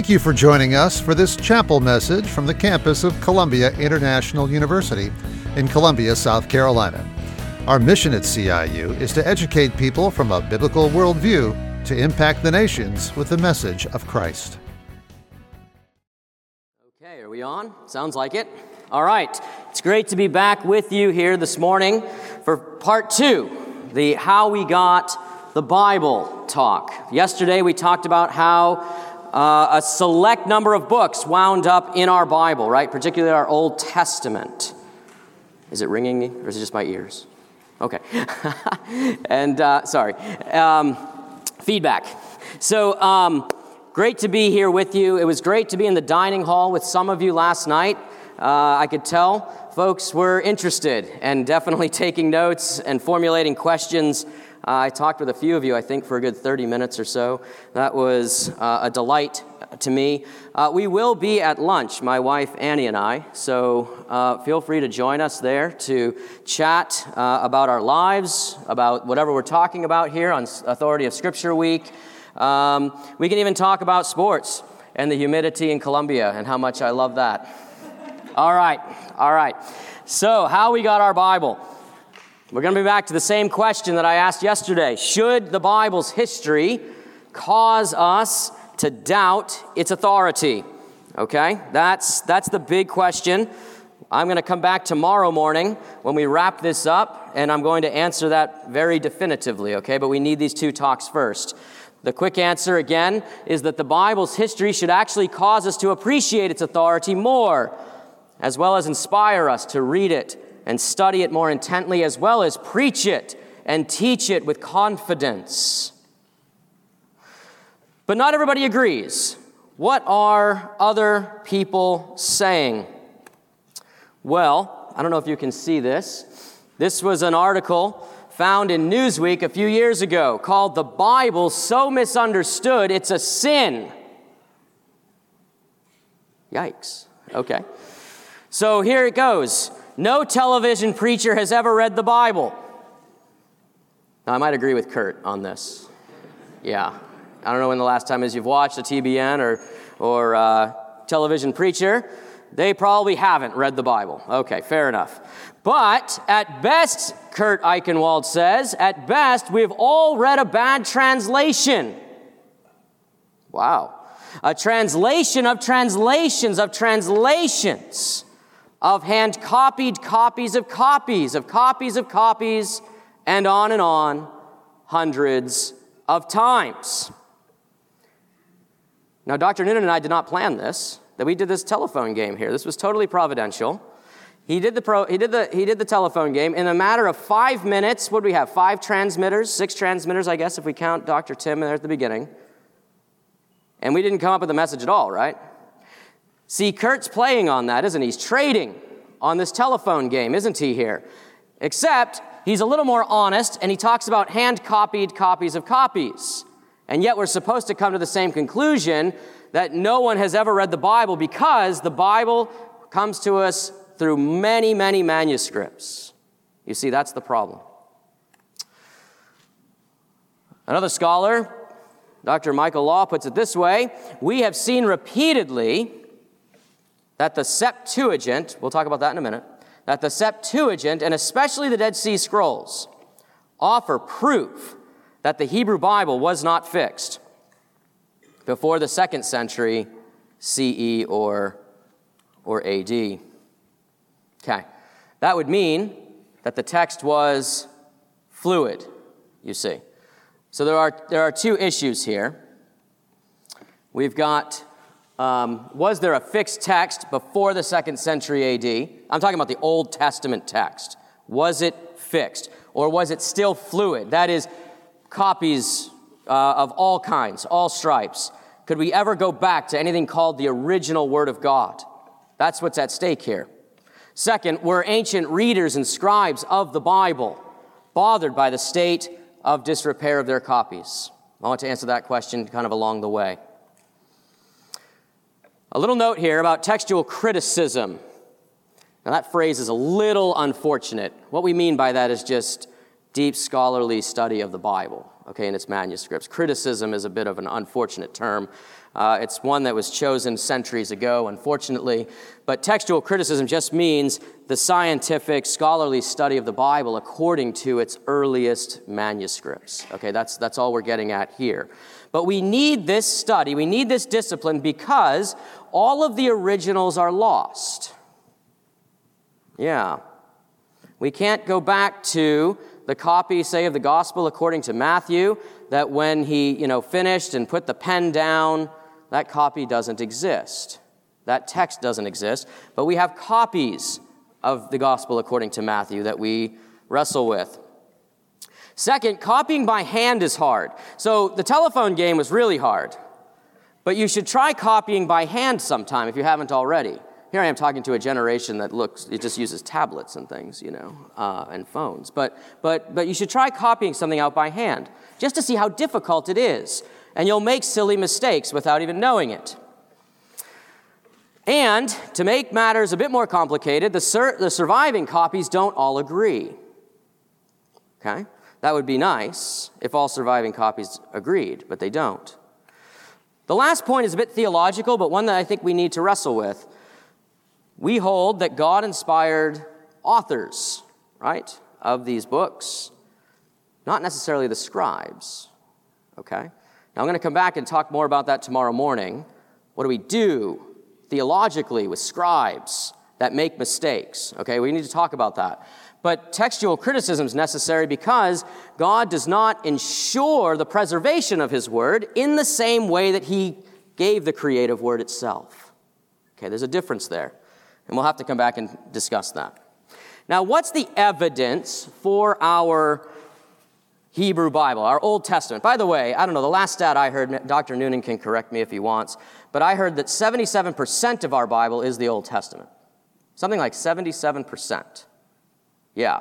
Thank you for joining us for this chapel message from the campus of Columbia International University in Columbia, South Carolina. Our mission at CIU is to educate people from a biblical worldview to impact the nations with the message of Christ. Okay, are we on? Sounds like it. All right. It's great to be back with you here this morning for part two the How We Got the Bible talk. Yesterday we talked about how uh, a select number of books wound up in our Bible, right? Particularly our Old Testament. Is it ringing me, or is it just my ears? Okay. and uh, sorry. Um, feedback. So, um, great to be here with you. It was great to be in the dining hall with some of you last night. Uh, I could tell folks were interested and definitely taking notes and formulating questions uh, I talked with a few of you, I think, for a good 30 minutes or so. That was uh, a delight to me. Uh, we will be at lunch, my wife Annie and I, so uh, feel free to join us there to chat uh, about our lives, about whatever we're talking about here on Authority of Scripture Week. Um, we can even talk about sports and the humidity in Columbia and how much I love that. all right, all right. So, how we got our Bible. We're going to be back to the same question that I asked yesterday. Should the Bible's history cause us to doubt its authority? Okay, that's, that's the big question. I'm going to come back tomorrow morning when we wrap this up, and I'm going to answer that very definitively, okay? But we need these two talks first. The quick answer, again, is that the Bible's history should actually cause us to appreciate its authority more, as well as inspire us to read it and study it more intently, as well as preach it and teach it with confidence. But not everybody agrees. What are other people saying? Well, I don't know if you can see this. This was an article found in Newsweek a few years ago called The Bible So Misunderstood It's a Sin. Yikes. Okay. So here it goes. No television preacher has ever read the Bible. Now, I might agree with Kurt on this. Yeah. I don't know when the last time is you've watched a TBN or, or uh, television preacher. They probably haven't read the Bible. Okay, fair enough. But at best, Kurt Eichenwald says, at best, we've all read a bad translation. Wow. A translation of translations of translations of hand copied copies of copies of copies of copies, and on and on, hundreds of times. Now, Dr. Noonan and I did not plan this, that we did this telephone game here. This was totally providential. He did the, pro, he did the, he did the telephone game. In a matter of five minutes, what do we have? Five transmitters, six transmitters, I guess, if we count Dr. Tim there at the beginning. And we didn't come up with a message at all, right? See, Kurt's playing on that, isn't he? He's trading on this telephone game, isn't he, here? Except he's a little more honest and he talks about hand copied copies of copies. And yet we're supposed to come to the same conclusion that no one has ever read the Bible because the Bible comes to us through many, many manuscripts. You see, that's the problem. Another scholar, Dr. Michael Law, puts it this way We have seen repeatedly that the Septuagint, we'll talk about that in a minute, that the Septuagint, and especially the Dead Sea Scrolls, offer proof that the Hebrew Bible was not fixed before the second century CE or, or AD. Okay, that would mean that the text was fluid, you see. So there are, there are two issues here. We've got um, was there a fixed text before the second century AD? I'm talking about the Old Testament text. Was it fixed? Or was it still fluid? That is, copies uh, of all kinds, all stripes. Could we ever go back to anything called the original Word of God? That's what's at stake here. Second, were ancient readers and scribes of the Bible bothered by the state of disrepair of their copies? I want to answer that question kind of along the way. A little note here about textual criticism. Now, that phrase is a little unfortunate. What we mean by that is just deep scholarly study of the Bible. okay, in its manuscripts. Criticism is a bit of an unfortunate term. Uh, it's one that was chosen centuries ago, unfortunately. But textual criticism just means the scientific, scholarly study of the Bible according to its earliest manuscripts. Okay, that's, that's all we're getting at here. But we need this study, we need this discipline because all of the originals are lost. Yeah. We can't go back to the copy, say, of the gospel according to Matthew, that when he, you know, finished and put the pen down, that copy doesn't exist. That text doesn't exist. But we have copies of the gospel according to Matthew that we wrestle with. Second, copying by hand is hard. So the telephone game was really hard. But you should try copying by hand sometime if you haven't already. Here I am talking to a generation that looks, it just uses tablets and things, you know, uh, and phones. But, but, but you should try copying something out by hand just to see how difficult it is. And you'll make silly mistakes without even knowing it. And to make matters a bit more complicated, the, sur- the surviving copies don't all agree. Okay? That would be nice if all surviving copies agreed, but they don't. The last point is a bit theological, but one that I think we need to wrestle with. We hold that God inspired authors, right, of these books, not necessarily the scribes. Okay? Now I'm going to come back and talk more about that tomorrow morning. What do we do theologically with scribes that make mistakes? Okay, we need to talk about that. But textual criticism is necessary because God does not ensure the preservation of His Word in the same way that He gave the creative Word itself. Okay, there's a difference there. And we'll have to come back and discuss that. Now, what's the evidence for our Hebrew Bible, our Old Testament? By the way, I don't know, the last stat I heard, Dr. Noonan can correct me if he wants, but I heard that 77% of our Bible is the Old Testament. Something like 77%. Yeah.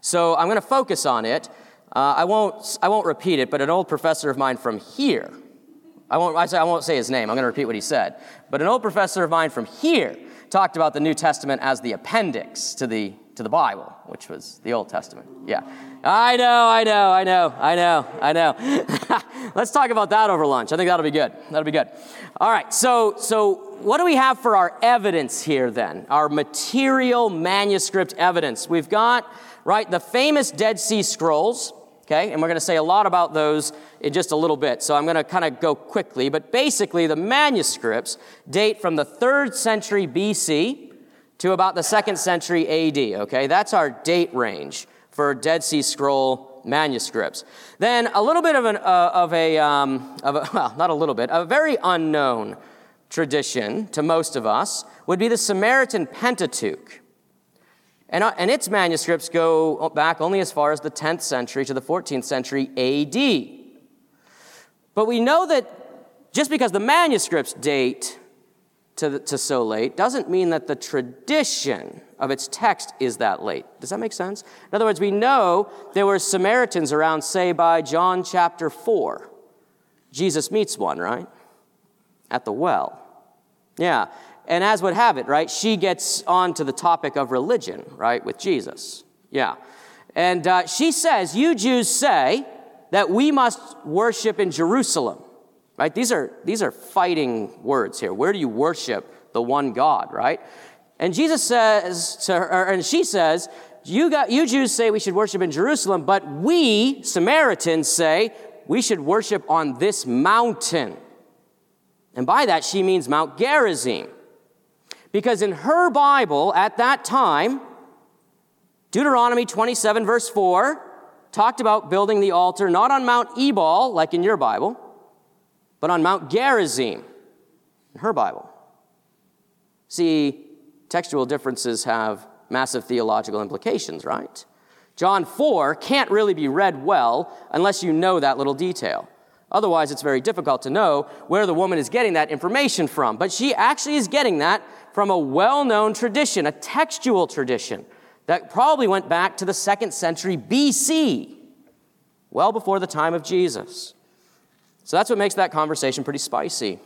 So I'm going to focus on it. Uh, I, won't, I won't repeat it, but an old professor of mine from here, I won't, I, won't say his name, I'm going to repeat what he said, but an old professor of mine from here talked about the New Testament as the appendix to the, to the Bible, which was the Old Testament. Yeah. I know, I know, I know, I know, I know. Let's talk about that over lunch. I think that'll be good. That'll be good. All right, so, so what do we have for our evidence here then? Our material manuscript evidence. We've got, right, the famous Dead Sea Scrolls, okay, and we're going to say a lot about those in just a little bit. So I'm going to kind of go quickly, but basically the manuscripts date from the third century BC to about the second century AD, okay? That's our date range for Dead Sea Scroll manuscripts. Then a little bit of, an, uh, of, a, um, of a, well, not a little bit, a very unknown tradition to most of us would be the Samaritan Pentateuch. And, uh, and its manuscripts go back only as far as the 10th century to the 14th century AD. But we know that just because the manuscripts date to, the, to so late doesn't mean that the tradition of its text is that late. Does that make sense? In other words, we know there were Samaritans around, say, by John chapter 4. Jesus meets one, right? At the well. Yeah. And as would have it, right, she gets on to the topic of religion, right, with Jesus. Yeah. And uh, she says, You Jews say that we must worship in Jerusalem, right? These are, these are fighting words here. Where do you worship the one God, right? And Jesus says to her, and she says, you, got, you Jews say we should worship in Jerusalem, but we, Samaritans, say we should worship on this mountain. And by that, she means Mount Gerizim. Because in her Bible at that time, Deuteronomy 27, verse 4, talked about building the altar not on Mount Ebal, like in your Bible, but on Mount Gerizim, in her Bible. See, textual differences have massive theological implications, right? John 4 can't really be read well unless you know that little detail. Otherwise, it's very difficult to know where the woman is getting that information from. But she actually is getting that from a well known tradition, a textual tradition that probably went back to the second century BC, well before the time of Jesus. So that's what makes that conversation pretty spicy.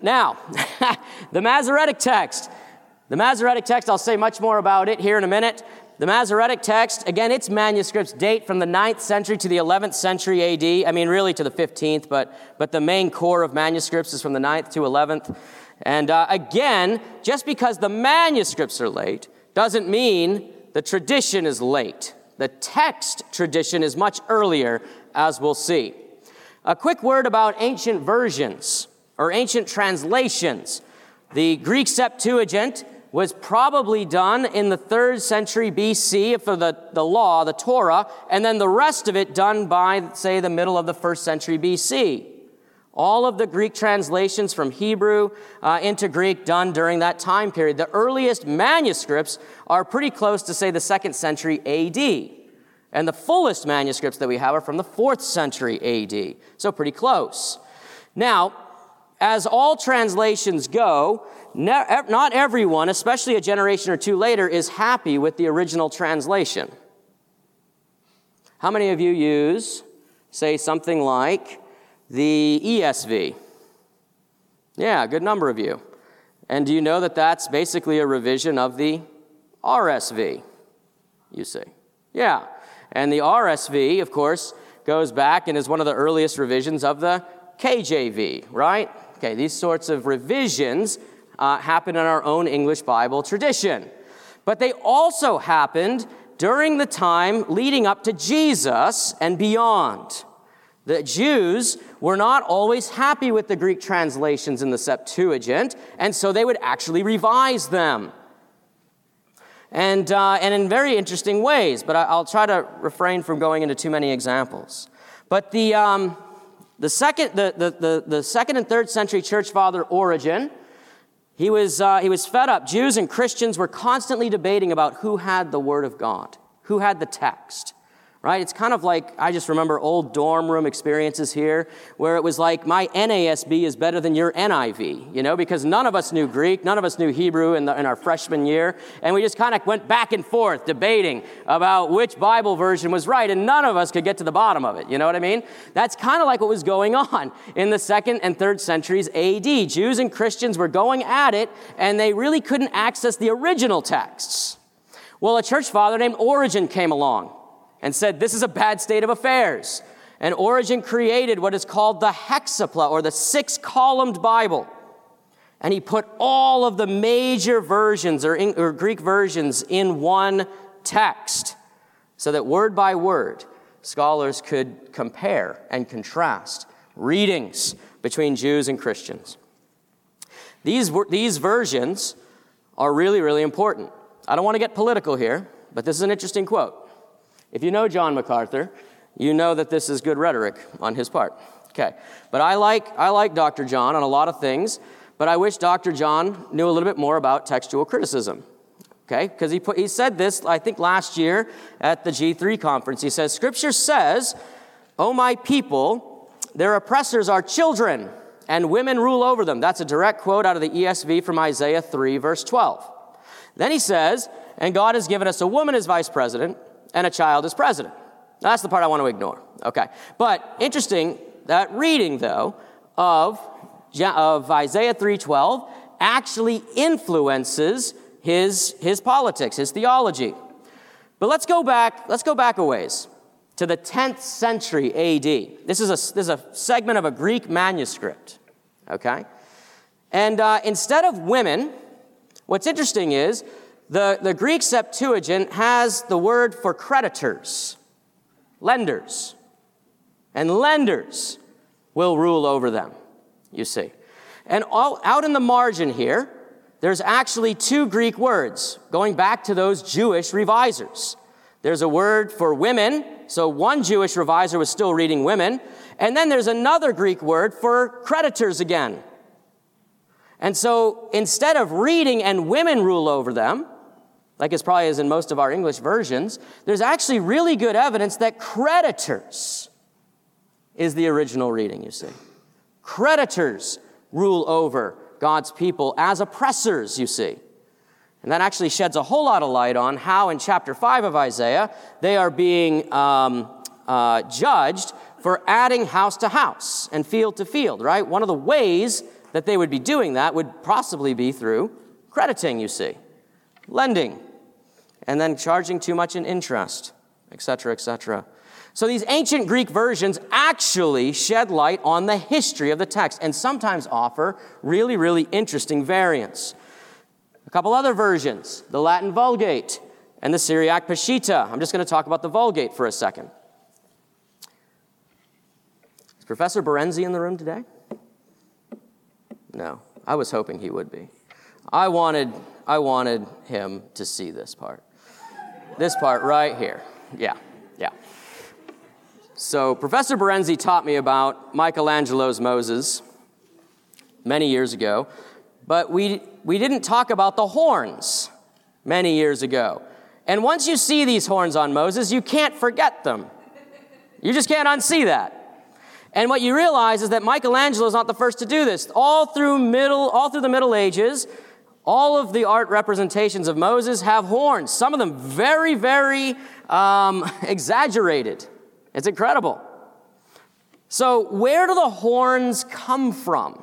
Now, the Masoretic text. The Masoretic text, I'll say much more about it here in a minute. The Masoretic text, again, its manuscripts date from the 9th century to the 11th century AD. I mean, really to the 15th, but, but the main core of manuscripts is from the 9th to 11th. And uh, again, just because the manuscripts are late doesn't mean the tradition is late. The text tradition is much earlier, as we'll see. A quick word about ancient versions or ancient translations. The Greek Septuagint was probably done in the third century BC for the, the law, the Torah, and then the rest of it done by, say, the middle of the first century BC. All of the Greek translations from Hebrew uh, into Greek done during that time period. The earliest manuscripts are pretty close to, say, the second century AD. And the fullest manuscripts that we have are from the fourth century AD. So pretty close. Now, as all translations go, not everyone, especially a generation or two later, is happy with the original translation. How many of you use, say, something like the ESV? Yeah, a good number of you. And do you know that that's basically a revision of the RSV? You see. Yeah. And the RSV, of course, goes back and is one of the earliest revisions of the KJV, right? Okay, these sorts of revisions uh, in our own English Bible tradition. But they also happened during the time leading up to Jesus and beyond. The Jews were not always happy with the Greek translations in the Septuagint, and so they would actually revise them. And, uh, and in very interesting ways, but I, will try to refrain from going into too many examples. But the, um, the second, the, the, the, the, second and third century church father Origen, he was, uh, he was fed up. Jews and Christians were constantly debating about who had the word of God, who had the text right? It's kind of like I just remember old dorm room experiences here where it was like my NASB is better than your NIV, you know, because none of us knew Greek, none of us knew Hebrew in, the, in our freshman year, and we just kind of went back and forth debating about which Bible version was right, and none of us could get to the bottom of it, you know what I mean? That's kind of like what was going on in the second and third centuries AD. Jews and Christians were going at it, and they really couldn't access the original texts. Well, a church father named Origen came along and said, This is a bad state of affairs. And Origen created what is called the Hexapla, or the six columned Bible. And he put all of the major versions or, in, or Greek versions in one text so that word by word, scholars could compare and contrast readings between Jews and Christians. These, these versions are really, really important. I don't want to get political here, but this is an interesting quote. If you know John MacArthur, you know that this is good rhetoric on his part. Okay. But I like, I like Dr. John on a lot of things, but I wish Dr. John knew a little bit more about textual criticism. Okay? Because he, put, he said this, I think, last year at the G3 conference. He says, Scripture says, O my people, their oppressors are children, and women rule over them. That's a direct quote out of the ESV from Isaiah 3, verse 12. Then he says, And God has given us a woman as vice president, and a child is president. Now, that's the part I want to ignore. Okay. But interesting, that reading, though, of, of Isaiah 3.12 actually influences his, his politics, his theology. But let's go back, let's go back a ways to the 10th century AD. This is a, this is a segment of a Greek manuscript. Okay? And uh, instead of women, what's interesting is the, the Greek Septuagint has the word for creditors, lenders. And lenders will rule over them, you see. And all, out in the margin here, there's actually two Greek words going back to those Jewish revisers. There's a word for women, so one Jewish reviser was still reading women. And then there's another Greek word for creditors again. And so instead of reading and women rule over them, like it probably is in most of our English versions, there's actually really good evidence that creditors is the original reading, you see. Creditors rule over God's people as oppressors, you see. And that actually sheds a whole lot of light on how in chapter 5 of Isaiah they are being um, uh, judged for adding house to house and field to field, right? One of the ways that they would be doing that would possibly be through crediting, you see, lending. And then charging too much in interest, etc., etc. So these ancient Greek versions actually shed light on the history of the text and sometimes offer really, really interesting variants. A couple other versions the Latin Vulgate and the Syriac Peshitta. I'm just going to talk about the Vulgate for a second. Is Professor Berenzi in the room today? No, I was hoping he would be. I wanted, I wanted him to see this part. This part right here. Yeah, yeah. So, Professor Berenzi taught me about Michelangelo's Moses many years ago, but we, we didn't talk about the horns many years ago. And once you see these horns on Moses, you can't forget them. You just can't unsee that. And what you realize is that Michelangelo is not the first to do this. All through middle, all through the Middle Ages, all of the art representations of Moses have horns. Some of them very, very um, exaggerated. It's incredible. So, where do the horns come from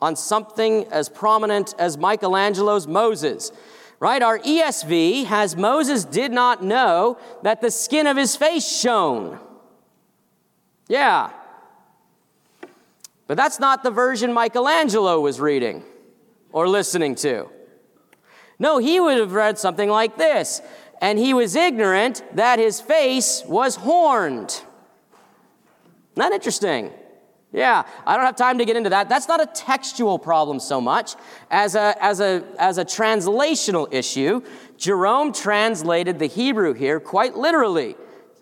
on something as prominent as Michelangelo's Moses? Right? Our ESV has Moses did not know that the skin of his face shone. Yeah. But that's not the version Michelangelo was reading or listening to. No, he would have read something like this and he was ignorant that his face was horned. Not interesting. Yeah, I don't have time to get into that. That's not a textual problem so much as a, as a, as a translational issue. Jerome translated the Hebrew here quite literally.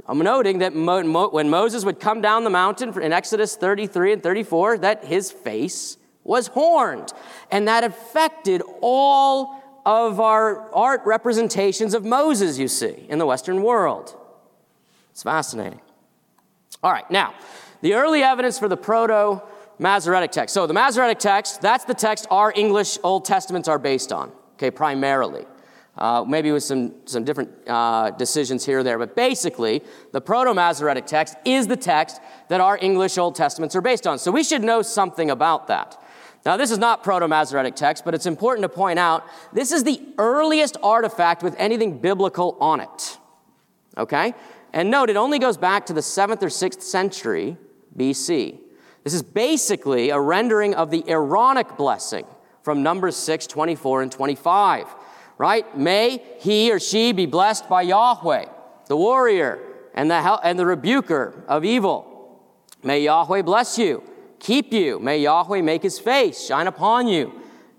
I'm noting that Mo, Mo, when Moses would come down the mountain in Exodus 33 and 34, that his face was horned. And that affected all of our art representations of Moses, you see, in the Western world. It's fascinating. All right, now, the early evidence for the Proto Masoretic text. So, the Masoretic text, that's the text our English Old Testaments are based on, okay, primarily. Uh, maybe with some, some different uh, decisions here or there, but basically, the Proto Masoretic text is the text that our English Old Testaments are based on. So, we should know something about that. Now, this is not Proto Masoretic text, but it's important to point out this is the earliest artifact with anything biblical on it. Okay? And note, it only goes back to the 7th or 6th century BC. This is basically a rendering of the Aaronic blessing from Numbers 6, 24, and 25. Right? May he or she be blessed by Yahweh, the warrior and the, and the rebuker of evil. May Yahweh bless you keep you. May Yahweh make his face shine upon you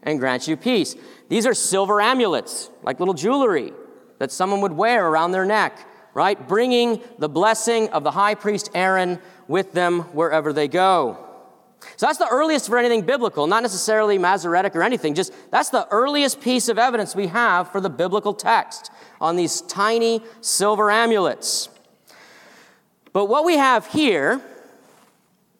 and grant you peace. These are silver amulets, like little jewelry that someone would wear around their neck, right? Bringing the blessing of the high priest Aaron with them wherever they go. So that's the earliest for anything biblical, not necessarily Masoretic or anything, just that's the earliest piece of evidence we have for the biblical text on these tiny silver amulets. But what we have here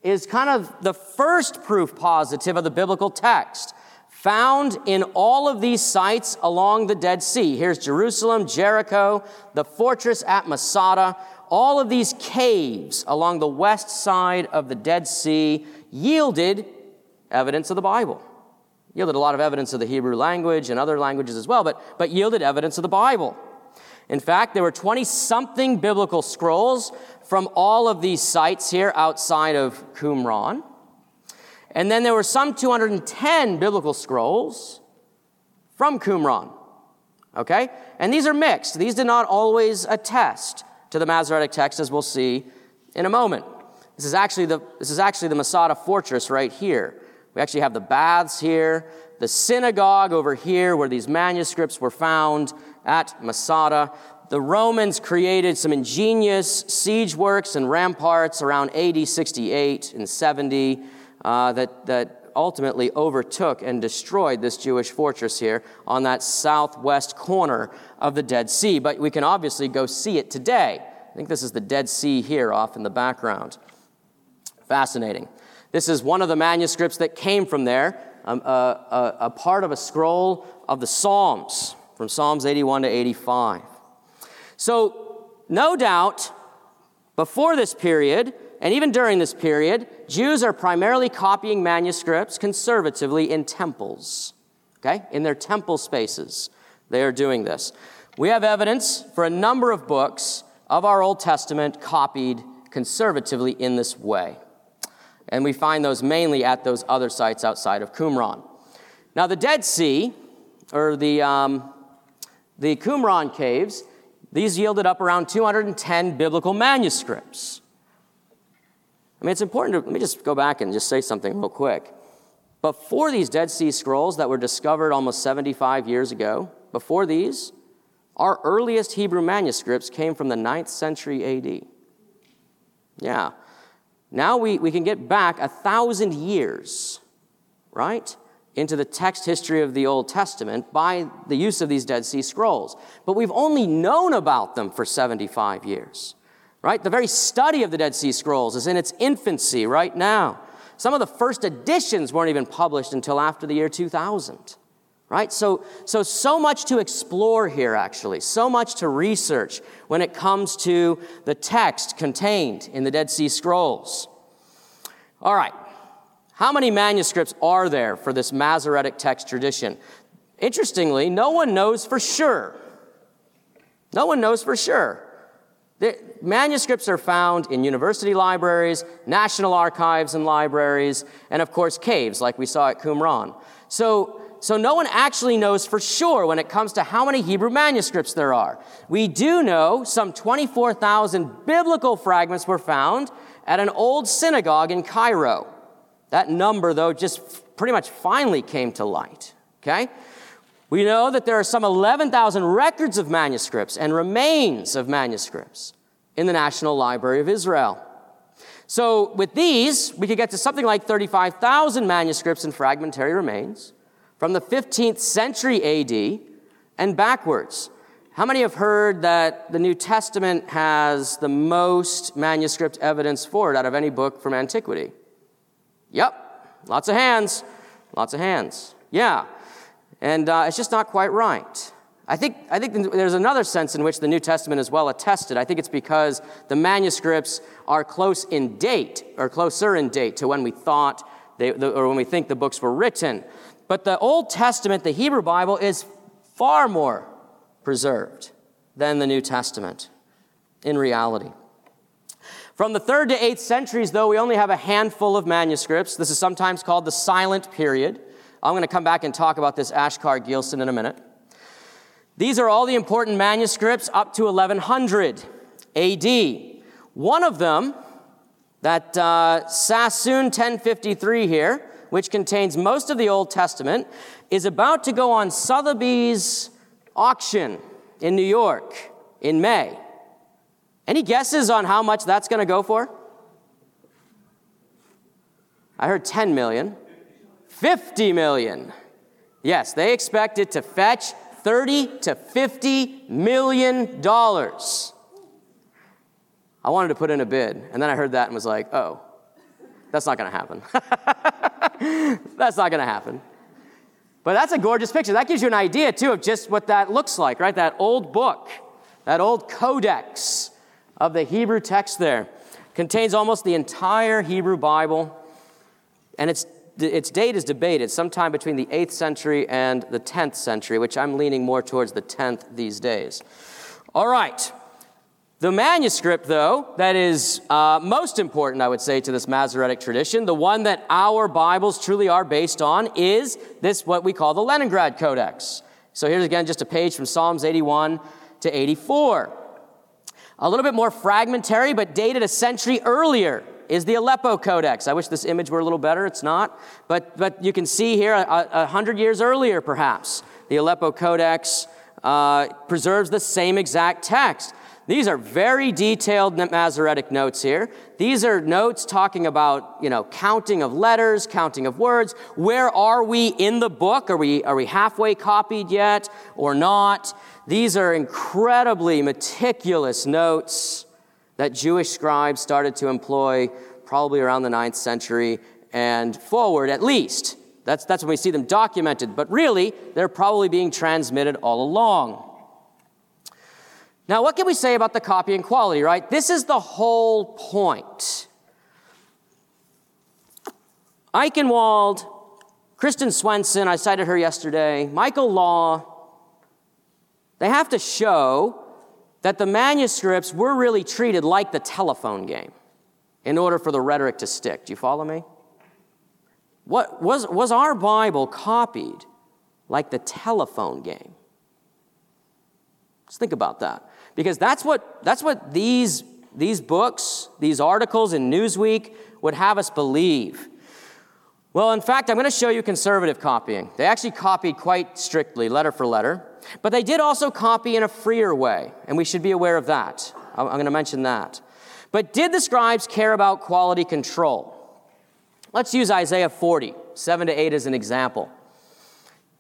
is kind of the first proof positive of the biblical text, found in all of these sites along the Dead Sea. Here's Jerusalem, Jericho, the fortress at Masada. All of these caves along the west side of the Dead Sea yielded evidence of the Bible. Yielded a lot of evidence of the Hebrew language and other languages as well, but, but yielded evidence of the Bible. In fact, there were 20 something biblical scrolls from all of these sites here outside of Qumran. And then there were some 210 biblical scrolls from Qumran. Okay? And these are mixed. These did not always attest to the Masoretic text, as we'll see in a moment. This is actually the, this is actually the Masada fortress right here. We actually have the baths here, the synagogue over here where these manuscripts were found at Masada. The Romans created some ingenious siege works and ramparts around AD 68 and 70 uh, that, that ultimately overtook and destroyed this Jewish fortress here on that southwest corner of the Dead Sea. But we can obviously go see it today. I think this is the Dead Sea here off in the background. Fascinating. This is one of the manuscripts that came from there, um, a, a, a part of a scroll of the Psalms, from Psalms 81 to 85. So, no doubt, before this period, and even during this period, Jews are primarily copying manuscripts conservatively in temples, okay? In their temple spaces, they are doing this. We have evidence for a number of books of our Old Testament copied conservatively in this way. And we find those mainly at those other sites outside of Qumran. Now, the Dead Sea, or the, um, the Qumran caves, these yielded up around 210 biblical manuscripts. I mean, it's important to, let me just go back and just say something real quick. Before these Dead Sea Scrolls that were discovered almost 75 years ago, before these, our earliest Hebrew manuscripts came from the 9th century AD. Yeah. Now we, we can get back a thousand years, right, into the text history of the Old Testament by the use of these Dead Sea Scrolls. But we've only known about them for 75 years, right? The very study of the Dead Sea Scrolls is in its infancy right now. Some of the first editions weren't even published until after the year 2000 right so so so much to explore here actually so much to research when it comes to the text contained in the dead sea scrolls all right how many manuscripts are there for this masoretic text tradition interestingly no one knows for sure no one knows for sure the manuscripts are found in university libraries national archives and libraries and of course caves like we saw at qumran so so no one actually knows for sure when it comes to how many Hebrew manuscripts there are. We do know some 24,000 biblical fragments were found at an old synagogue in Cairo. That number, though, just pretty much finally came to light. Okay? We know that there are some 11,000 records of manuscripts and remains of manuscripts in the National Library of Israel. So, with these, we could get to something like 35,000 manuscripts and fragmentary remains from the 15th century AD and backwards. How many have heard that the New Testament has the most manuscript evidence for it out of any book from antiquity? Yep, lots of hands, lots of hands. Yeah, and uh, it's just not quite right. I think, I think there's another sense in which the New Testament is well attested. I think it's because the manuscripts are close in date, or closer in date to when we thought they, or when we think the books were written. But the Old Testament, the Hebrew Bible, is far more preserved than the New Testament in reality. From the 3rd to 8th centuries, though, we only have a handful of manuscripts. This is sometimes called the silent period. I'm going to come back and talk about this Ashkar Gilson in a minute. These are all the important manuscripts up to 1100 AD. One of them, that uh, Sassoon 1053 here, which contains most of the Old Testament, is about to go on Sotheby's auction in New York in May. Any guesses on how much that's going to go for? I heard 10 million. 50 million. Yes, they expect it to fetch 30 to 50 million dollars. I wanted to put in a bid, and then I heard that and was like, oh, that's not going to happen. that's not going to happen. But that's a gorgeous picture. That gives you an idea, too, of just what that looks like, right? That old book, that old codex of the Hebrew text there contains almost the entire Hebrew Bible, and its, its date is debated, sometime between the 8th century and the 10th century, which I'm leaning more towards the 10th these days. All right. The manuscript, though, that is uh, most important, I would say, to this Masoretic tradition, the one that our Bibles truly are based on, is this, what we call the Leningrad Codex. So here's again just a page from Psalms 81 to 84. A little bit more fragmentary, but dated a century earlier, is the Aleppo Codex. I wish this image were a little better. It's not. But, but you can see here, a, a hundred years earlier, perhaps, the Aleppo Codex uh, preserves the same exact text. These are very detailed Masoretic notes here. These are notes talking about, you know, counting of letters, counting of words. Where are we in the book? Are we, are we halfway copied yet or not? These are incredibly meticulous notes that Jewish scribes started to employ probably around the 9th century and forward at least. That's, that's when we see them documented. But really, they're probably being transmitted all along. Now, what can we say about the copying quality, right? This is the whole point. Eichenwald, Kristen Swenson, I cited her yesterday, Michael Law, they have to show that the manuscripts were really treated like the telephone game in order for the rhetoric to stick. Do you follow me? What, was, was our Bible copied like the telephone game? Let's think about that. Because that's what, that's what these, these books, these articles in Newsweek would have us believe. Well, in fact, I'm going to show you conservative copying. They actually copied quite strictly, letter for letter, but they did also copy in a freer way, and we should be aware of that. I'm going to mention that. But did the scribes care about quality control? Let's use Isaiah 40, 7 to 8 as an example.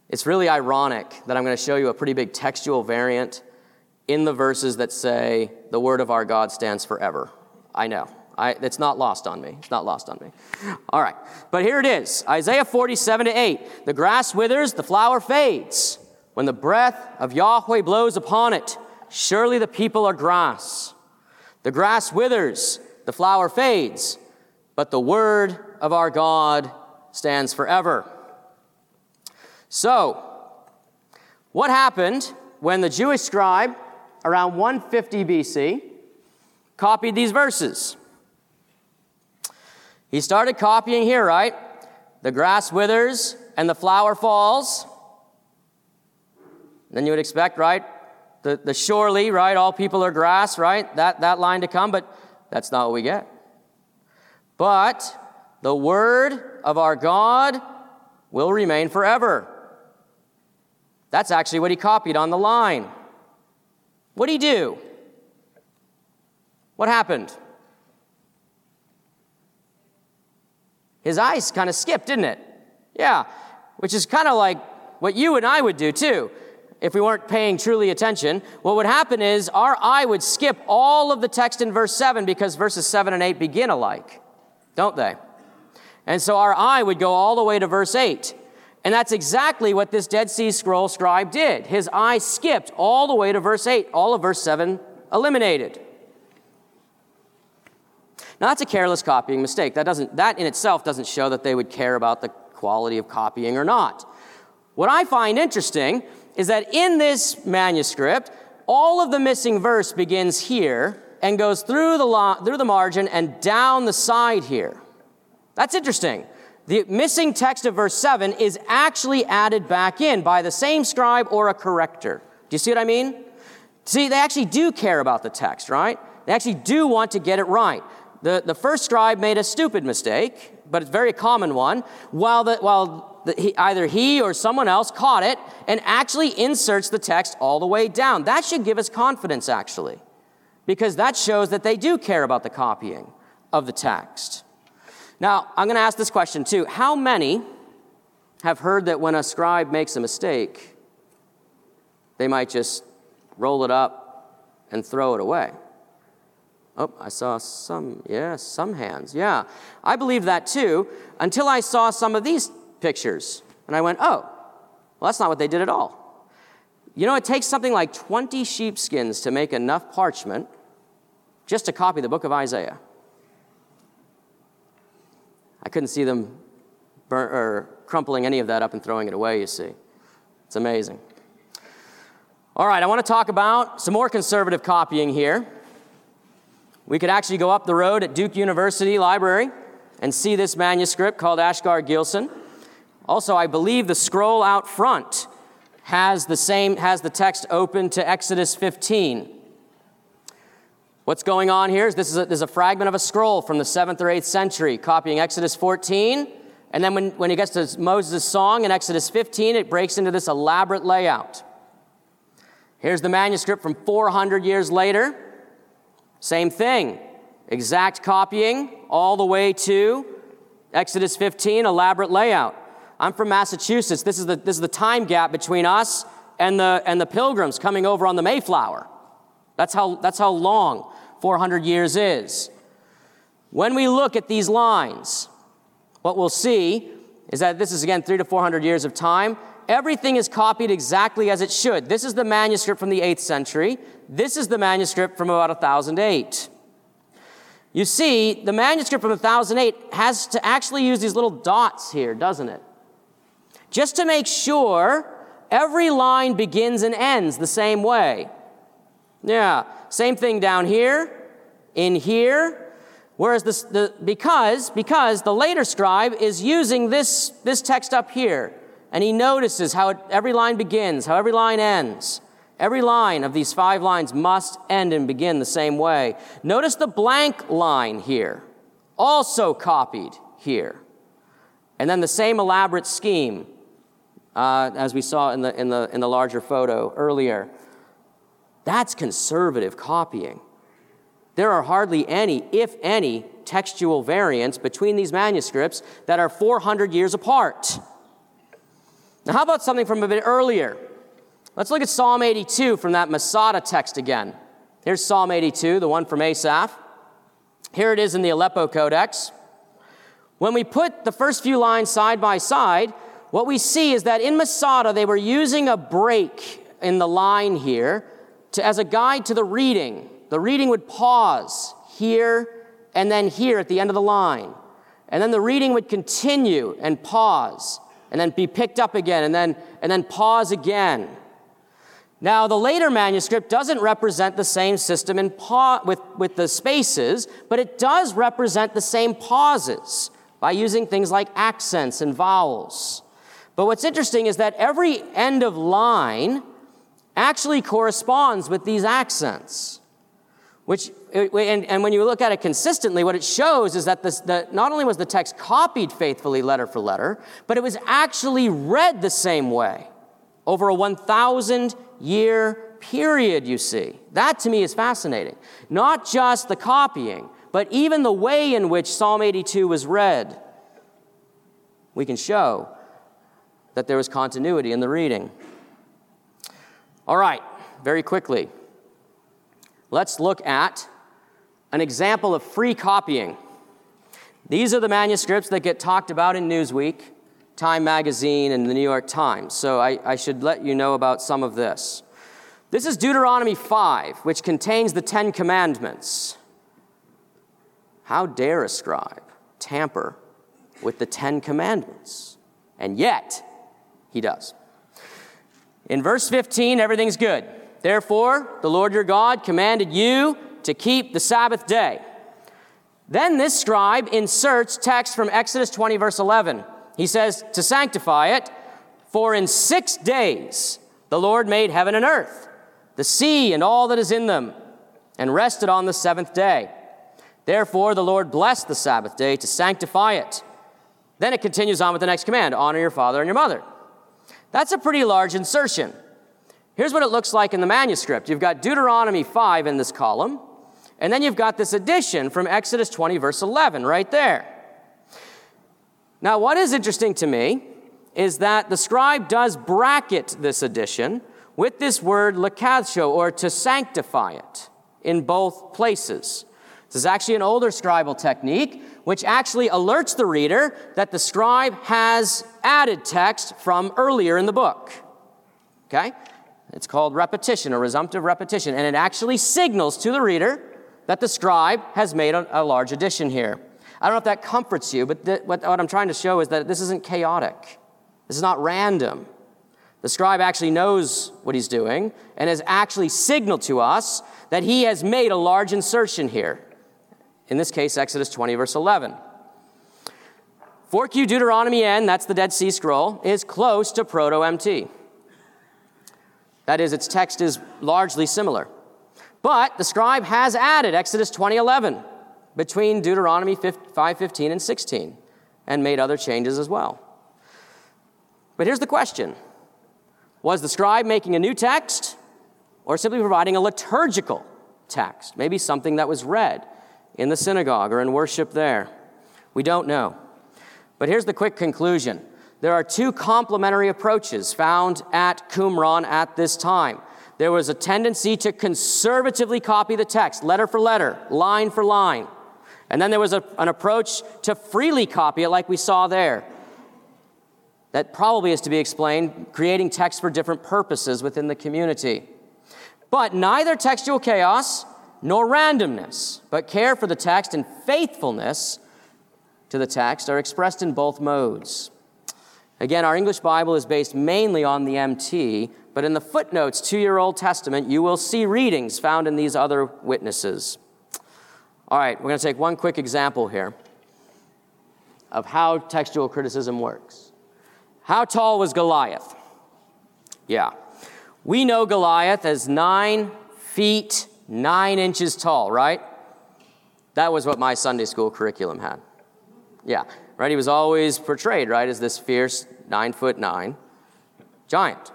It's really ironic that I'm going to show you a pretty big textual variant in the verses that say, The word of our God stands forever. I know. I, it's not lost on me. It's not lost on me. All right. But here it is Isaiah 47 to 8. The grass withers, the flower fades. When the breath of Yahweh blows upon it, surely the people are grass. The grass withers, the flower fades, but the word of our God stands forever. So, what happened when the Jewish scribe around 150 BC copied these verses? He started copying here, right? The grass withers and the flower falls. Then you would expect, right? The, the surely, right? All people are grass, right? That, that line to come, but that's not what we get. But the word of our God will remain forever. That's actually what he copied on the line. What did he do? What happened? His eyes kind of skipped, didn't it? Yeah, which is kind of like what you and I would do too if we weren't paying truly attention. What would happen is our eye would skip all of the text in verse 7 because verses 7 and 8 begin alike, don't they? And so our eye would go all the way to verse 8. And that's exactly what this Dead Sea Scroll scribe did. His eye skipped all the way to verse 8, all of verse 7 eliminated. Now that's a careless copying mistake. That, doesn't, that in itself doesn't show that they would care about the quality of copying or not. What I find interesting is that in this manuscript, all of the missing verse begins here and goes through the, lo- through the margin and down the side here. That's interesting. The missing text of verse 7 is actually added back in by the same scribe or a corrector. Do you see what I mean? See, they actually do care about the text, right? They actually do want to get it right. The, the first scribe made a stupid mistake, but it's a very common one, while, the, while the, he, either he or someone else caught it and actually inserts the text all the way down. That should give us confidence, actually, because that shows that they do care about the copying of the text. Now, I'm going to ask this question too. How many have heard that when a scribe makes a mistake, they might just roll it up and throw it away? Oh, I saw some, yeah, some hands. Yeah, I believe that too until I saw some of these pictures. And I went, oh, well, that's not what they did at all. You know, it takes something like 20 sheepskins to make enough parchment just to copy the book of Isaiah. I couldn't see them burn, or crumpling any of that up and throwing it away, you see. It's amazing. All right, I want to talk about some more conservative copying here. We could actually go up the road at Duke University Library and see this manuscript called Ashkar Gilson. Also, I believe the scroll out front has the same has the text open to Exodus 15. What's going on here is this is a, this is a fragment of a scroll from the 7th or 8th century copying Exodus 14. And then when, when he gets to Moses' song in Exodus 15, it breaks into this elaborate layout. Here's the manuscript from 400 years later. Same thing, exact copying all the way to Exodus 15, elaborate layout. I'm from Massachusetts. This is the, this is the time gap between us and the, and the pilgrims coming over on the Mayflower. That's how, that's how long 400 years is. When we look at these lines, what we'll see is that this is again three to 400 years of time. Everything is copied exactly as it should. This is the manuscript from the 8th century. This is the manuscript from about 1008. You see, the manuscript from 1008 has to actually use these little dots here, doesn't it? Just to make sure every line begins and ends the same way. Yeah, same thing down here, in here. Whereas this, the, because, because the later scribe is using this, this text up here, and he notices how it, every line begins, how every line ends. Every line of these five lines must end and begin the same way. Notice the blank line here, also copied here. And then the same elaborate scheme uh, as we saw in the, in, the, in the larger photo earlier. That's conservative copying. There are hardly any, if any, textual variants between these manuscripts that are 400 years apart. Now, how about something from a bit earlier? Let's look at Psalm 82 from that Masada text again. Here's Psalm 82, the one from Asaph. Here it is in the Aleppo Codex. When we put the first few lines side by side, what we see is that in Masada, they were using a break in the line here to, as a guide to the reading. The reading would pause here and then here at the end of the line. And then the reading would continue and pause and then be picked up again and then, and then pause again. Now, the later manuscript doesn't represent the same system in pa- with, with the spaces, but it does represent the same pauses by using things like accents and vowels. But what's interesting is that every end of line actually corresponds with these accents. Which, eh, and, and when you look at it consistently, what it shows is that, this, that not only was the text copied faithfully letter for letter, but it was actually read the same way over a 1,000 year period, you see. That to me is fascinating. Not just the copying, but even the way in which Psalm 82 was read. We can show that there was continuity in the reading. All right, very quickly, let's look at an example of free copying. These are the manuscripts that get talked about in Newsweek, Time Magazine, and the New York Times. So I, I should let you know about some of this. This is Deuteronomy 5, which contains the Ten Commandments. How dare a scribe tamper with the Ten Commandments? And yet, he does. In verse 15, everything's good. Therefore, the Lord your God commanded you to keep the Sabbath day. Then this scribe inserts text from Exodus 20, verse 11. He says, To sanctify it, for in six days the Lord made heaven and earth, the sea and all that is in them, and rested on the seventh day. Therefore, the Lord blessed the Sabbath day to sanctify it. Then it continues on with the next command honor your father and your mother. That's a pretty large insertion. Here's what it looks like in the manuscript you've got Deuteronomy 5 in this column, and then you've got this addition from Exodus 20, verse 11, right there. Now, what is interesting to me is that the scribe does bracket this addition with this word lakadsho, or to sanctify it, in both places. This is actually an older scribal technique which actually alerts the reader that the scribe has added text from earlier in the book. Okay? It's called repetition or resumptive repetition, and it actually signals to the reader that the scribe has made a, a large addition here. I don't know if that comforts you, but th- what, what I'm trying to show is that this isn't chaotic. This is not random. The scribe actually knows what he's doing and has actually signaled to us that he has made a large insertion here. In this case, Exodus 20, verse 11. 4Q Deuteronomy N, that's the Dead Sea Scroll, is close to Proto MT. That is, its text is largely similar. But the scribe has added Exodus 20:11 between Deuteronomy 5:15 and 16 and made other changes as well. But here's the question. Was the scribe making a new text or simply providing a liturgical text, maybe something that was read? In the synagogue or in worship there? We don't know. But here's the quick conclusion there are two complementary approaches found at Qumran at this time. There was a tendency to conservatively copy the text, letter for letter, line for line. And then there was a, an approach to freely copy it, like we saw there. That probably is to be explained, creating text for different purposes within the community. But neither textual chaos nor randomness, but care for the text and faithfulness to the text are expressed in both modes. Again, our English Bible is based mainly on the MT, but in the footnotes to your Old Testament, you will see readings found in these other witnesses. All right, we're going to take one quick example here of how textual criticism works. How tall was Goliath? Yeah. We know Goliath as nine feet, nine inches tall, right? That was what my Sunday school curriculum had. Yeah, right? He was always portrayed, right, as this fierce nine foot nine giant.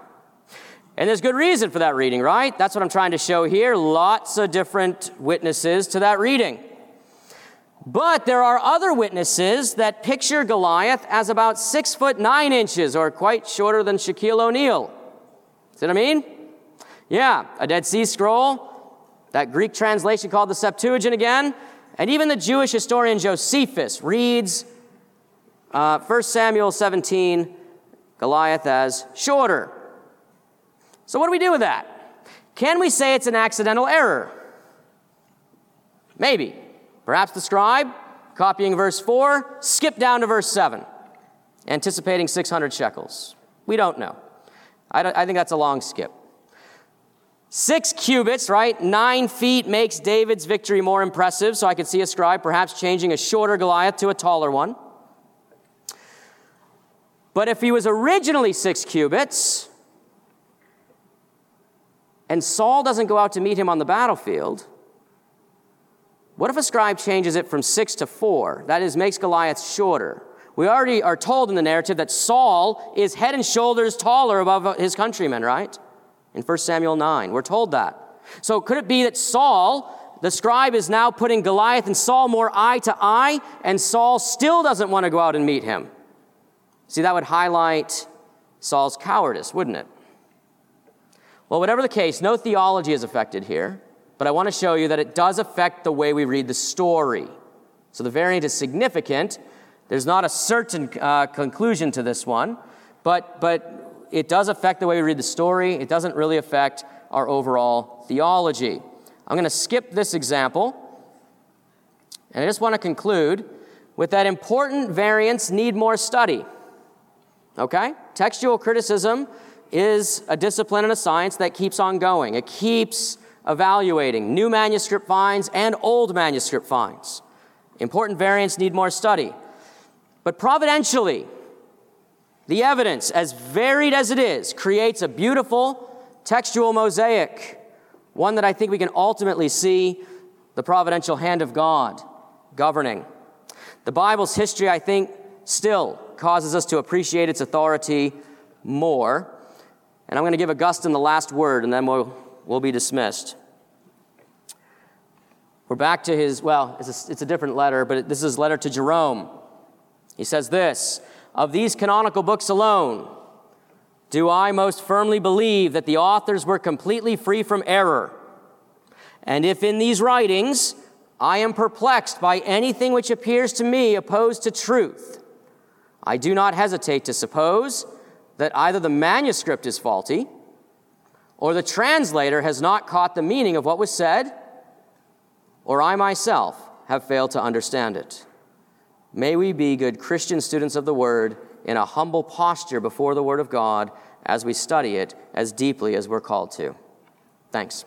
And there's good reason for that reading, right? That's what I'm trying to show here. Lots of different witnesses to that reading. But there are other witnesses that picture Goliath as about six foot nine inches, or quite shorter than Shaquille O'Neal. See what I mean? Yeah, a Dead Sea Scroll, that Greek translation called the Septuagint again, and even the Jewish historian Josephus reads uh, 1 Samuel 17, Goliath as shorter. So, what do we do with that? Can we say it's an accidental error? Maybe. Perhaps the scribe, copying verse 4, skipped down to verse 7, anticipating 600 shekels. We don't know. I, don't, I think that's a long skip. Six cubits, right? Nine feet makes David's victory more impressive, so I could see a scribe perhaps changing a shorter Goliath to a taller one. But if he was originally six cubits, and Saul doesn't go out to meet him on the battlefield, what if a scribe changes it from six to four? That is, makes Goliath shorter. We already are told in the narrative that Saul is head and shoulders taller above his countrymen, right? In 1 Samuel 9, we're told that. So could it be that Saul, the scribe, is now putting Goliath and Saul more eye to eye, and Saul still doesn't want to go out and meet him? See, that would highlight Saul's cowardice, wouldn't it? Well, whatever the case, no theology is affected here but I want to show you that it does affect the way we read the story. So the variant is significant. There's not a certain uh, conclusion to this one, but, but it does affect the way we read the story. It doesn't really affect our overall theology. I'm going to skip this example, and I just want to conclude with that important variants need more study. Okay? Textual criticism is a discipline and a science that keeps on going. It keeps evaluating new manuscript finds and old manuscript finds. Important variants need more study. But providentially, the evidence, as varied as it is, creates a beautiful textual mosaic, one that I think we can ultimately see the providential hand of God governing. The Bible's history, I think, still causes us to appreciate its authority more. And I'm going to give Augustine the last word, and then we'll we'll be dismissed. We're back to his, well, it's a, it's a different letter, but this is his letter to Jerome. He says this Of these canonical books alone, do I most firmly believe that the authors were completely free from error. And if in these writings I am perplexed by anything which appears to me opposed to truth, I do not hesitate to suppose that either the manuscript is faulty or the translator has not caught the meaning of what was said, or I myself have failed to understand it. May we be good Christian students of the Word in a humble posture before the Word of God as we study it as deeply as we're called to. Thanks.